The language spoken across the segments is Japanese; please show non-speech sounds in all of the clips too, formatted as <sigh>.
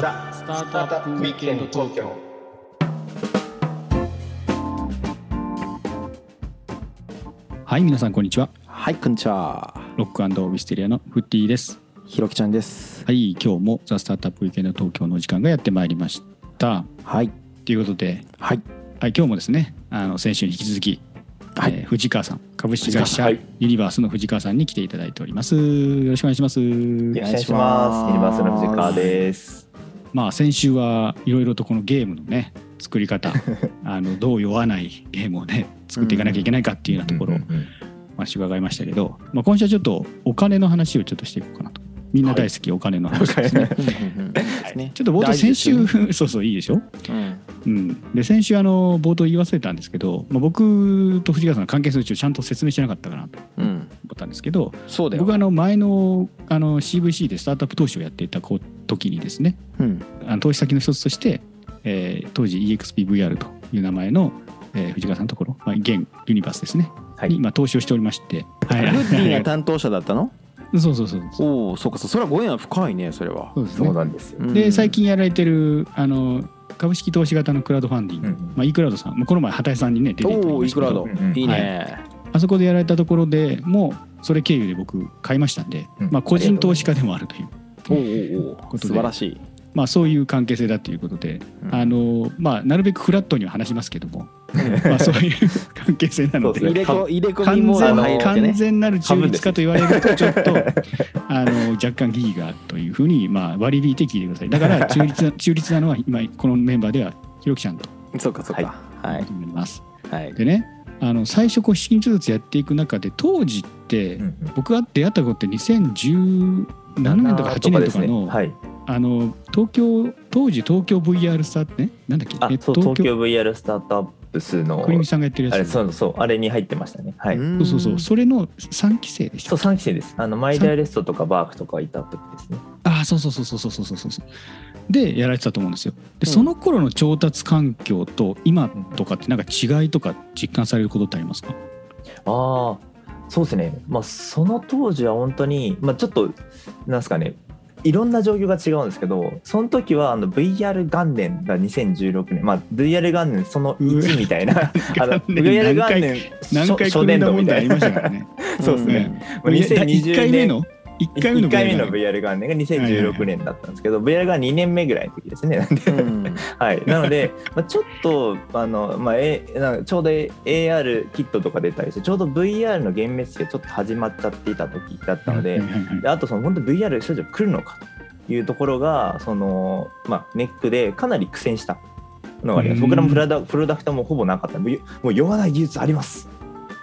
ザ・スタートアップウィークエンド東京はい皆さんこんにちははい、こんにちは。ロックウィステリアのフッティですひろきちゃんです。はい今日もザ・スタートアップウィークエンド東京のお時間がやってまいりましたはい。ということで、はい。はい、今日もですねあの先週に引き続き、はいえー藤川さん株式会社はいユニバースの藤川さんに来ていただいておりますよろしくお願いしますよろしくお願いします。ユニバースの藤川です。まあ先週はいろいろとこのゲームのね作り方 <laughs> あのどう酔わないゲームをね作っていかなきゃいけないかっていうようなところを、まあ、伺いましたけど、まあ、今週はちょっとお金の話をちょっとしていこうかなと。みんな大好きお金の話です <laughs> ね。ちょっと冒頭先週、大事です <laughs> そうそういいでしょ、うん。うん、で先週あの冒頭言い忘れたんですけど、まあ、僕と藤川さんの関係するうちをちゃんと説明しなかったかなと。うん。思ったんですけどそうだよ。僕はあの前のあの CVC でスタートアップ投資をやっていた時にですねうん。あの投資先の一つとして、えー当時 EXPVR という名前の、えー藤川さんのところ、まあ、現ユニバースですね、はいに今投資をしておりまして、はいフッディが担当者だったの？そうそうそうそうおお、そうかそう。それはご縁は深いね。それは。そうですねそうなんですよ。うんで最。近やられてるあの株式投資型のクラウドファンディング、うんまあ、e クラウドさん、まあ、この前畑井さんにね出ていただきおお、ましたけどいくらだ。うんうんいいね。あそこでやられたところでもうそれ経由で僕買いましたんで、うんまあ、個人投資家でもあるという、おおおお。ことで素晴らしい。まあ、そういう関係性だということで、うんあのまあ、なるべくフラットには話しますけども、<laughs> まあ、そういう関係性なので完も全完。全なる中立化と言われるとちょっとあの若干疑義があるというふうに、まあ、割り引いて聞いてくださいだから中立な <laughs> 中立なのは今このメンバーではひろきちゃんとそうかそうか。はい思います。はい。でねあの最初こう資金調達やっていく中で当時って、僕が出会った頃って2017年とか8年とかの,、はい。あの東京当時東京 VR スターってねなんだっけ？あ、えそう東京 VR スタートアップスのクリミさんがやってるあれやつそうそうあれに入ってましたね。はい。そうそうそうそれの3期生でしたそう三期生です。あのマイダイレストとかバークとかいた時ですね。ああそうそうそうそうそうそうそうそうでやられてたと思うんですよ。で、うん。その頃の調達環境と今とかってなんか違いとか実感されることってありますか？ああ、そうですね。まあその当時は本当にまあちょっとなんですかね。いろんな状況が違うんですけど、その時はあの VR 元年が2016年、まあ VR 元年その1みたいな、<laughs> あの元年 VR 元年何回初年度みたいな。問題ありましたからね。<laughs> そうですね。まあ1 2020回目年の1回目の1回目の VR VR 元年が2016年だったんですけど、VR が2年目ぐらいの時ですね。うん。<laughs> はい、なので、まあ、ちょっとあの、まあ、えなんかちょうど AR キットとか出たりしてちょうど VR の幻滅期がちょっと始まっちゃっていた時だったので,、はいはいはいであとその本当 VR 少女来るのかというところがその、まあ、ネックでかなり苦戦したのがあります。うん。僕らもプロダプロダクトもほぼなかった。もうもう酔わない技術あります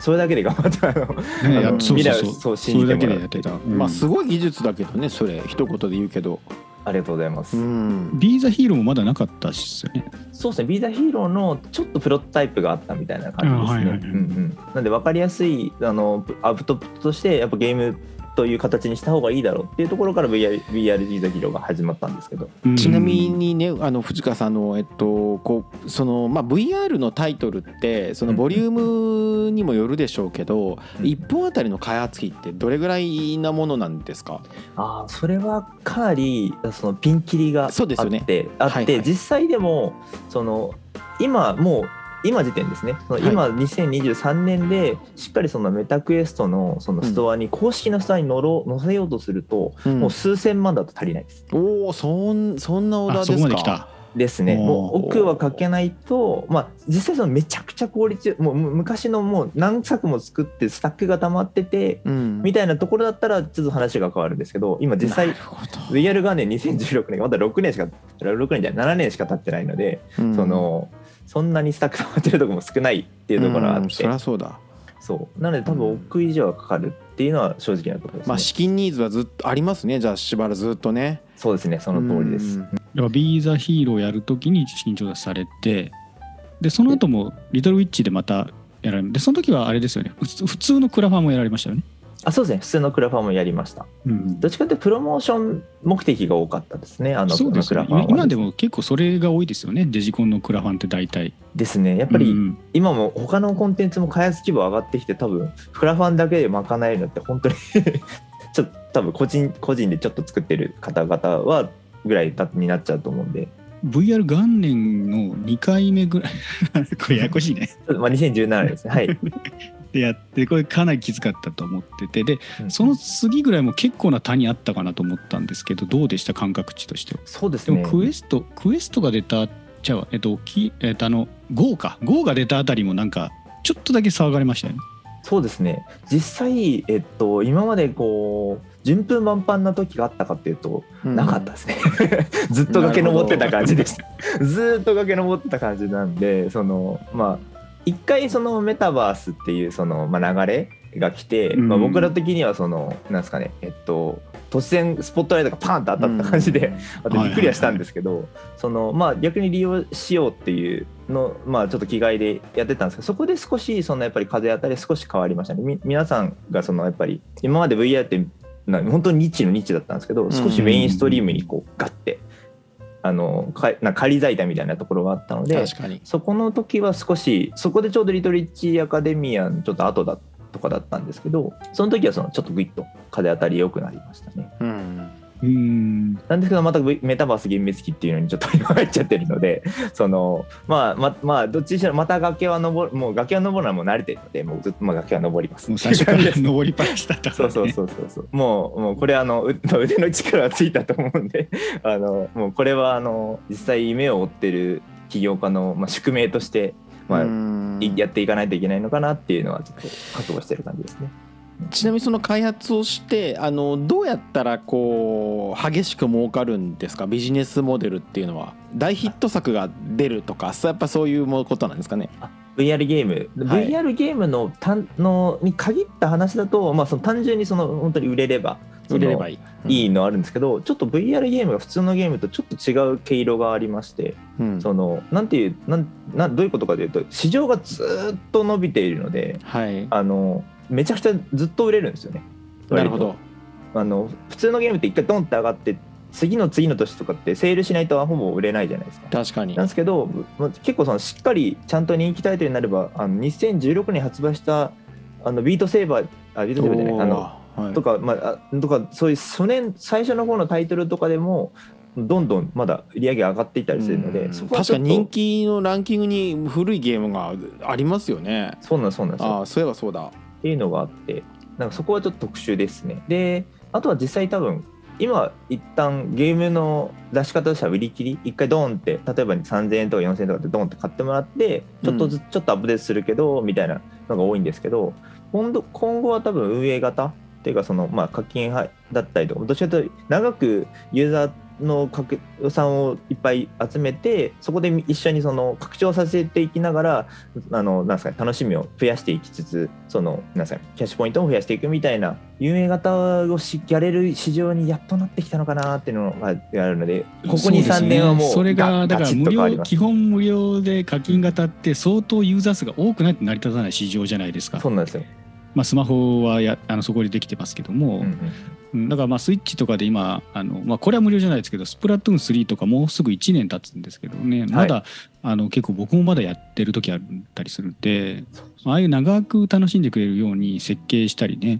それだけで頑張ってあの。ねやあのそうそうそう。未来をそう信じてもらって。た、まあすごい技術だけどね、それ一言で言うけど。ありがとうございます。うん。ビーザヒーローもまだなかったっすよね。そうですね、ビーザヒーローのちょっとプロトタイプがあったみたいな感じですね。あはいはいはい。うんうん。なんで分かりやすいあのアウトプットとしてやっぱゲームという形にした方がいいだろうっていうところから VR, VR ビーザヒーローが始まったんですけど。うん。ちなみにね、あの藤川さんのえっとこうそのまあ VR のタイトルってそのボリュームにもよるでしょうけど、うん。一本あたりの開発費ってどれぐらいなものなんですか？ああそれはかなりそのピンキリがあってそうですよね。あって、はいはい。実際でもその今もう今時点ですね。その今2023年でしっかりそのメタクエストのそのストアに、公式なストアに乗ろう載せようとすると、うん。もう数千万だと足りないです。おおそんそんなオーダあーですか？そこまで来た。ですね、もう奥はかけないと、まあ、実際そのめちゃくちゃ効率もうむ昔のもう何作も作ってスタックが溜まっててうん。みたいなところだったらちょっと話が変わるんですけど今実際なるほど。VR 元年2016年がまだ6年しか6年じゃない7年しか経ってないので、うん。そのそんなにスタック溜まってるところも少ないっていうところがあって、うんそりゃそうだ。そう。なので多分億以上はかかるっていうのは正直なところですね、まあ資金ニーズはずっとありますね。じゃあしばらくずっとね。そうですね。その通りです、うん。ビーザヒーローやるときに資金調達されてでその後もリトルウィッチでまたやられでその時はあれですよね。普通普通のクラファンもやられましたよねあそうですね。普通のクラファンもやりました。うんどっちかっていうとプロモーション目的が多かったですね。あのそうですよね。クラファンは。今でも結構それが多いですよね。デジコンのクラファンって大体。ですね。やっぱりうん今も他のコンテンツも開発規模上がってきて多分クラファンだけで賄えるのって本当に <laughs> ちょっと多分個人個人でちょっと作ってる方々はぐらいだになっちゃうと思うんで、VR 元年の2回目ぐらい <laughs> これややこしいね。<laughs> まあ、2017年ですね。はい。<laughs> でやってこれかなりきつかったと思ってて。でうんその次ぐらいも結構な谷あったかなと思ったんですけどどうでした感覚値としては？でもそうですね。クエストクエストが出たじゃあえっときえっとあの GO か。GO が出たあたりもなんかちょっとだけ騒がれましたよね。そうですね。実際、えっと、今までこう順風満帆な時があったかっていうと、うん。なかったですね。<laughs> ずっと崖登ってた感じでした。ずっと崖登ってた感じなんでそのまあ一回そのメタバースっていうその、まあ、流れが来て、うん。まあ、僕ら的にはそのなんですかねえっと突然スポットライトがパーンと当たった感じで、あとびっくりはしたんですけど、そのまあ逆に利用しようっていうのまあちょっと気概でやってたんですけどそこで少しそのやっぱり風当たり少し変わりましたね。み皆さんがそのやっぱり今まで VR ってな本当にニッチのニッチだったんですけど少しメインストリームにこうガッてあのかな仮在いみたいなところがあったので確かに。そこの時は少しそこでちょうどリトリッチアカデミアのちょっと後だとかだったんですけどその時はそのちょっとグイッと風当たり良くなりましたね。うんうーん。なんですけどまたメタバース厳滅期っていうのにちょっと今入っちゃってるので <laughs> そのまあままあどっちにしろまた崖は登るもう崖は登るのはもう慣れてるのでもうずっとまあ崖は登ります。もう最初から登りっぱなしだった。から、ね、そうそうそうそうそう。もうもうこれあのう腕の力がついたと思うんで <laughs> あのもうこれはあの実際夢を追ってる起業家の、まあ、宿命として、まあやっていかないといけないのかなっていうのはちょっと覚悟してる感じですね。ちなみにその開発をしてあのどうやったらこう激しく儲かるんですか？ビジネスモデルっていうのは。大ヒット作が出るとかそうやっぱそういうことなんですかね？VR ゲーム、はい。VR ゲームの単のに限った話だと、まあ、その単純にその本当に売れればその売れればいい、いいのあるんですけど、ちょっと VR ゲームが普通のゲームとちょっと違う毛色がありまして、うん。そのなんていうなんなんどういうことかというと市場がずーっと伸びているのではい。あのめちゃくちゃずっと売れるんですよね。なるほど。あの普通のゲームって一回ドンって上がって次の次の年とかってセールしないとほぼ売れないじゃないですか。確かに。なんですけど、ま結構そのしっかりちゃんと人気タイトルになればあの2016年に発売したあのビートセーバーあビートセーバーじゃないあのはい。とか,、まあ、あとかそういう初年最初の方のタイトルとかでもどんどんまだ売り上げ上がっていったりするのうん。で確かに人気のランキングに古いゲームがありますよね。そうなんそうなんです。よああそういえばそうだ。っていうのがあってなんかそこはちょっと特殊ですね。であとは実際多分今一旦ゲームの出し方としては売り切り一回ドーンって例えば3000円とか4000円とかでドーンって買ってもらってちょっとずつちょっとアップデートするけど、みたいなのが多いんですけど今度今後は多分運営型っていうかそのまあ課金派だったりとかどちらかというと長くユーザーの拡散をいっぱい集めてそこで一緒にその拡張させていきながらあのなんですかね楽しみを増やしていきつつそのなんですかねキャッシュポイントも増やしていくみたいな運営型をしやれる市場にやっとなってきたのかなっていうのがあるのでここ23そうですね。年はもうそれがだから無料基本無料で課金型って相当ユーザー数が多くないと成り立たない市場じゃないですか。そうなんですよ、まあ、スマホはやあのそこでできてますけども、うんだからまあスイッチとかで今あの、まあ、これは無料じゃないですけどスプラトゥーン3とかもうすぐ1年経つんですけどねまだ、あの結構僕もまだやってる時あったりするんでああいう長く楽しんでくれるように設計したりね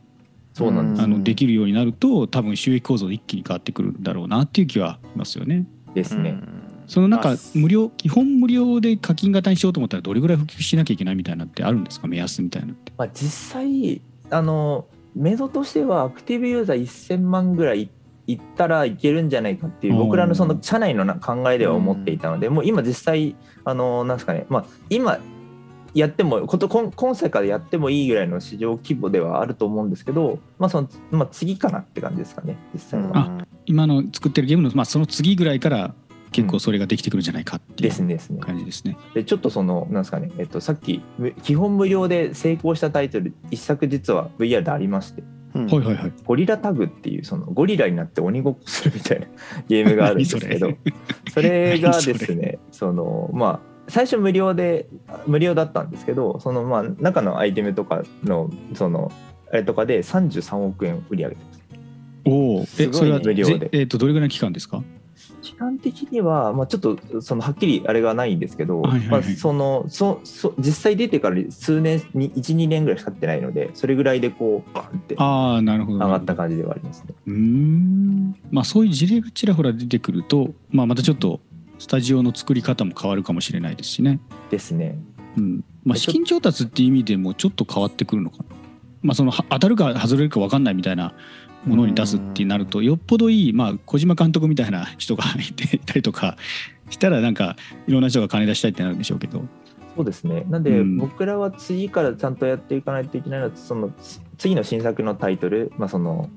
そうなんですあのできるようになると多分収益構造一気に変わってくるんだろうなっていう気はしますよね。ですね、そのなんかまあ無料基本無料で課金型にしようと思ったらどれぐらい普及しなきゃいけないみたいなのってあるんですか目安みたいなのって。まあ、実際あのメドとしてはアクティブユーザー1000万ぐらいいったらいけるんじゃないかっていう僕らのその社内のな考えでは思っていたので、もう今実際あのなんですかねまあ今やってもこと今今世からやってもいいぐらいの市場規模ではあると思うんですけど、まあそのまあ、次かなって感じですかね実際は。あ今の作ってるゲームの、まあ、その次ぐらいから結構それができてくるんじゃないかっていうですねですね。感じですね。でちょっとそのなんですかね、えっと、さっきむ基本無料で成功したタイトル一作実は VR でありましてうんはいはいはい。ゴリラタグっていうそのゴリラになって鬼ごっこするみたいな <laughs> ゲームがあるんですけど何それ？がです何ねそのまあ最初無料で無料だったんですけどそのまあ中のアイテムとかのそのあれとかで33億円売り上げてますおお、え、それは無料でぜえっ、とどれぐらいの期間ですか？期間的には、まあ、ちょっとそのはっきりあれがないんですけど、はいはいはい。まあ、そのそそ実際出てから数年に12年ぐらいしか経ってないのでそれぐらいでこうバンって上ああなるほど。がった感じではありますね。うーん。まあそういう事例がちらほら出てくると、まあ、またちょっとスタジオの作り方も変わるかもしれないですしね、ですね。うん。まあ、資金調達っていう意味でもちょっと変わってくるのかな、まあ、そのは当たるか外れるか分かんないみたいなものに出すってなるとよっぽどいい、まあ、小島監督みたいな人がいていたりとかしたらなんかいろんな人が金出したいってなるんでしょうけど。そうですね。なんで、うん僕らは次からちゃんとやっていかないといけないのはそのつ次の新作のタイトル、まあ、その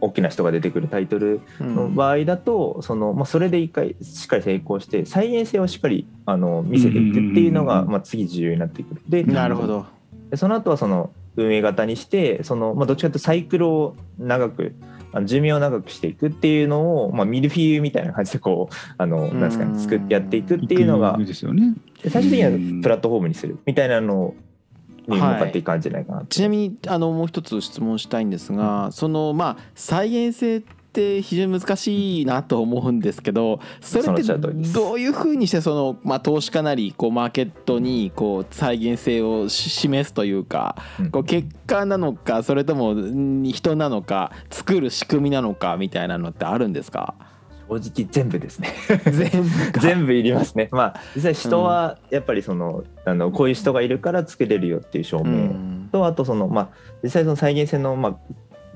大きな人が出てくるタイトルの場合だと、そのまあ、それで一回しっかり成功して再現性をしっかりあの見せていくっていうのが、うんうんうんうんまあ、次重要になってくる。でなるほどでその後はその運営型にしてその、まあ、どっちかというとサイクルを長く寿命を長くしていくっていうのを、まあ、ミルフィーユみたいな感じでこうあのなんですかうん。ね作ってやっていくっていうのがね。で最終的にはうんプラットフォームにするみたいなのに向かっていくんじゃないかなと、ちなみにあのもう一つ質問したいんですが、そのまあ再現性って非常に難しいなと思うんですけどそれってどういうふうにしてその、まあ、投資家なりこうマーケットにこう再現性をし示すというかうん。こう結果なのかそれともん人なのか作る仕組みなのかみたいなのってあるんですか？正直全部ですね。全部か。<laughs> 全部いりますね。まあ実際人はやっぱりその,、あのこういう人がいるから作れるよっていう証う明ん。と、あとそのまあ実際その再現性のまあ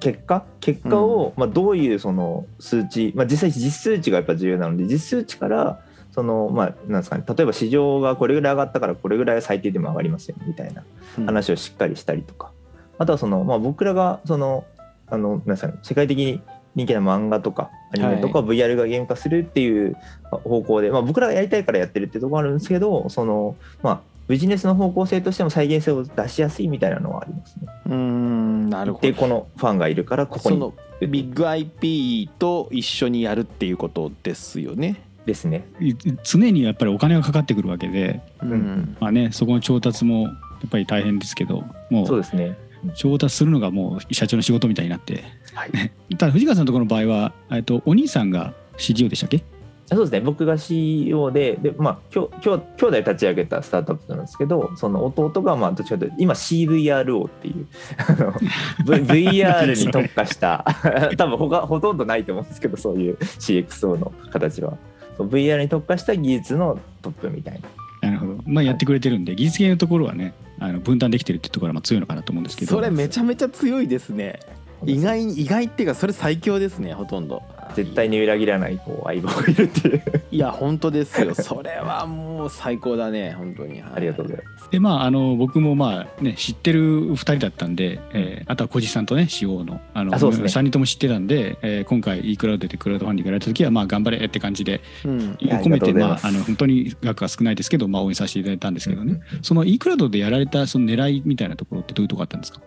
結果結果を、まあ、どういうその数値、まあ、実際実数値がやっぱ重要なので実数値からそのまあなんですかね例えば市場がこれぐらい上がったからこれぐらいは最低でも上がりますよみたいな話をしっかりしたりとか、あとはその、まあ、僕らがそのあのなんですかね世界的に人気な漫画とかアニメとか VR がゲーム化するっていう方向で、まあ、僕らがやりたいからやってるっていうところあるんですけどその、まあ、ビジネスの方向性としても再現性を出しやすいみたいなのはありますね。うんなるほどでこのファンがいるからここにそのビッグ IP と一緒にやるっていうことですよね。ですね。い常にやっぱりお金がかかってくるわけで、うんまあね、そこの調達もやっぱり大変ですけどもうそうですね。調達するのがもう社長の仕事みたいになってはい、ただ藤川さんのところの場合はえっとお兄さんが CTO でしたっけそうですね。僕が CEO でで、まあ、きょきょ兄弟立ち上げたスタートアップなんですけどその弟がまあどっちかというと今 CVRO っていうあの <laughs> v VR に特化した <laughs> 多分他ほとんどないと思うんですけどそういう CXO の形は。そう VR に特化した技術のトップみたいな。なるほど、まあ、やってくれてるんで技術系のところはねあの分担できてるってところはまあ強いのかなと思うんですけど。それめちゃめちゃ強いですね。意外に意外っていうかそれ最強ですねほとんど。絶対に裏切らないこう相棒がいるっていう。いや本当ですよ。それはもう最高だね本当に。ありがとうございます。でまああの僕もまあね知ってる2人だったんで、えーあとは小路さんとね CO のあのあそうですね。3人とも知ってたんで、えー今回 e クラウドでクラウドファンディングやられた時はまあ頑張れって感じでうん。込めてまああの本当に額が少ないですけど、まあ、応援させていただいたんですけどね、うん。その e クラウドでやられたその狙いみたいなところってどういうところあったんですか？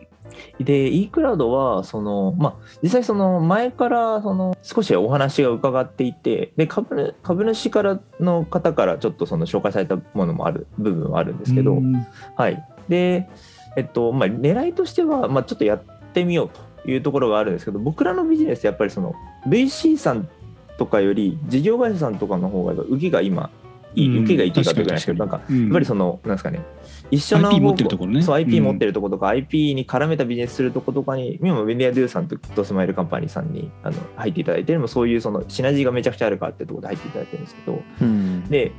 で e クラウドはその、まあ、実際その前からその少しお話が伺っていてで株主株主からの方からちょっとその紹介されたものもある部分はあるんですけど、うん。はい、で、えっとまあ、狙いとしては、まあ、ちょっとやってみようというところがあるんですけど僕らのビジネスやっぱりその VC さんとかより事業会社さんとかの方が受けが今いい、うん受けがいいというかというかないですけどなんかうんやっぱりその、なんですかね、一緒の IP 持ってるところね。そう、IP うん。持ってるところとか、IP に絡めたビジネスするところとかに、今もメディアドゥさんとドスマイルカンパニーさんにあの入っていただいてるのも、そういうそのシナジーがめちゃくちゃあるからってところで入っていただいてるんですけど、うん。で、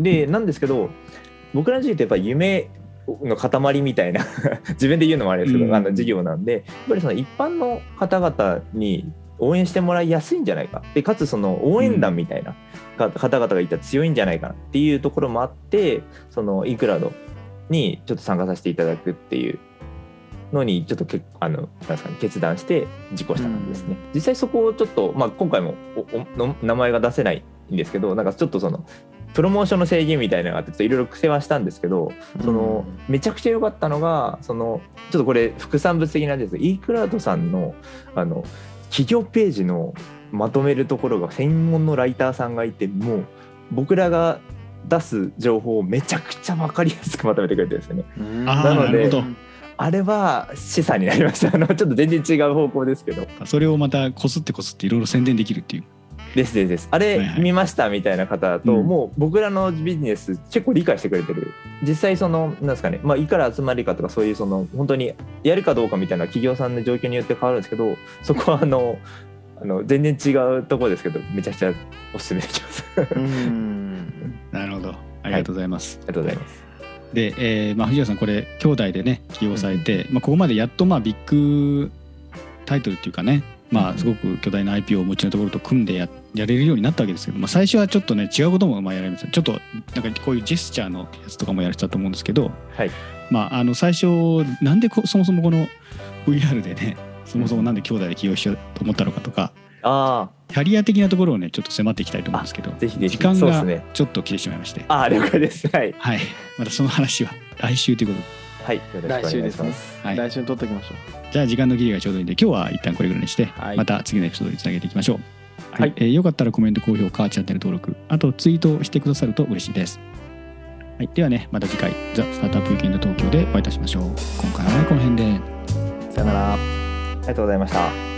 でなんですけど、僕らの事業ってやっぱり夢の塊みたいな、<laughs> 自分で言うのもあれですけど、うん。あの事業なんで、やっぱりその一般の方々に応援してもらいやすいんじゃないか。で、かつその応援団みたいなか方々がいたら強いんじゃないかなっていうところもあって、そのイクラウドにちょっと参加させていただくっていうのにちょっとけあのなんですか、ね、決断して実行した感じですね。実際そこをちょっと、まあ、今回もおおの名前が出せないんですけどなんかちょっとそのプロモーションの制限みたいなのがあっていろいろ苦戦はしたんですけどそのめちゃくちゃ良かったのがそのちょっとこれ副産物的なんですけど e クラウドさんのあの企業ページのまとめるところが専門のライターさんがいてもう僕らが出す情報をめちゃくちゃ分かりやすくまとめてくれてるんですよね。なのであれは示唆になりました。あのちょっと全然違う方向ですけど。それをまたこすってこすっていろいろ宣伝できるっていうですですです。あれはいはい。見ましたみたいな方だと、うん。もう僕らのビジネス結構理解してくれてる。実際そのなんですかねまあいくら集まりかとかそういうその本当にやるかどうかみたいな企業さんの状況によって変わるんですけどそこはあの <laughs> あの全然違うところですけどめちゃくちゃおすすめできます。ありうん。<laughs> なるほど。ありがとうございます、がとうございます。で、えーまあ、藤谷さんこれ兄弟でね起用されて、まあ、ここまでやっとまあビッグタイトルっていうかねまうんあすごく巨大な IP をお持ちのところと組んでややれるようになったわけですけど、まあ、最初はちょっとね違うこともまあやられましたちょっとなんかこういうジェスチャーのやつとかもやられてたと思うんですけど、はい。まああの最初なんでこそもそもこの VR でねそもそもなんで兄弟で起用しようと思ったのかとかあキャリア的なところをねちょっと迫っていきたいと思うんですけどあぜひぜひ。時間がちょっと来てしまいまして、ああ了解です。はい。はい。またその話は来週ということではい来週ですはい。来週に撮っておきましょじゃあ時間の切りがちょうどいいんで今日は一旦これぐらいにして、はい。また次のエピソードにつなげていきましょう。はい。えーよかったらコメント、高評価、チャンネル登録、あとツイートをしてくださると嬉しいです。はい、ではね、また次回、ザ・スタートアップウィーケンド東京でお会いいたしましょう。今回はこの辺で。さよなら。ありがとうございました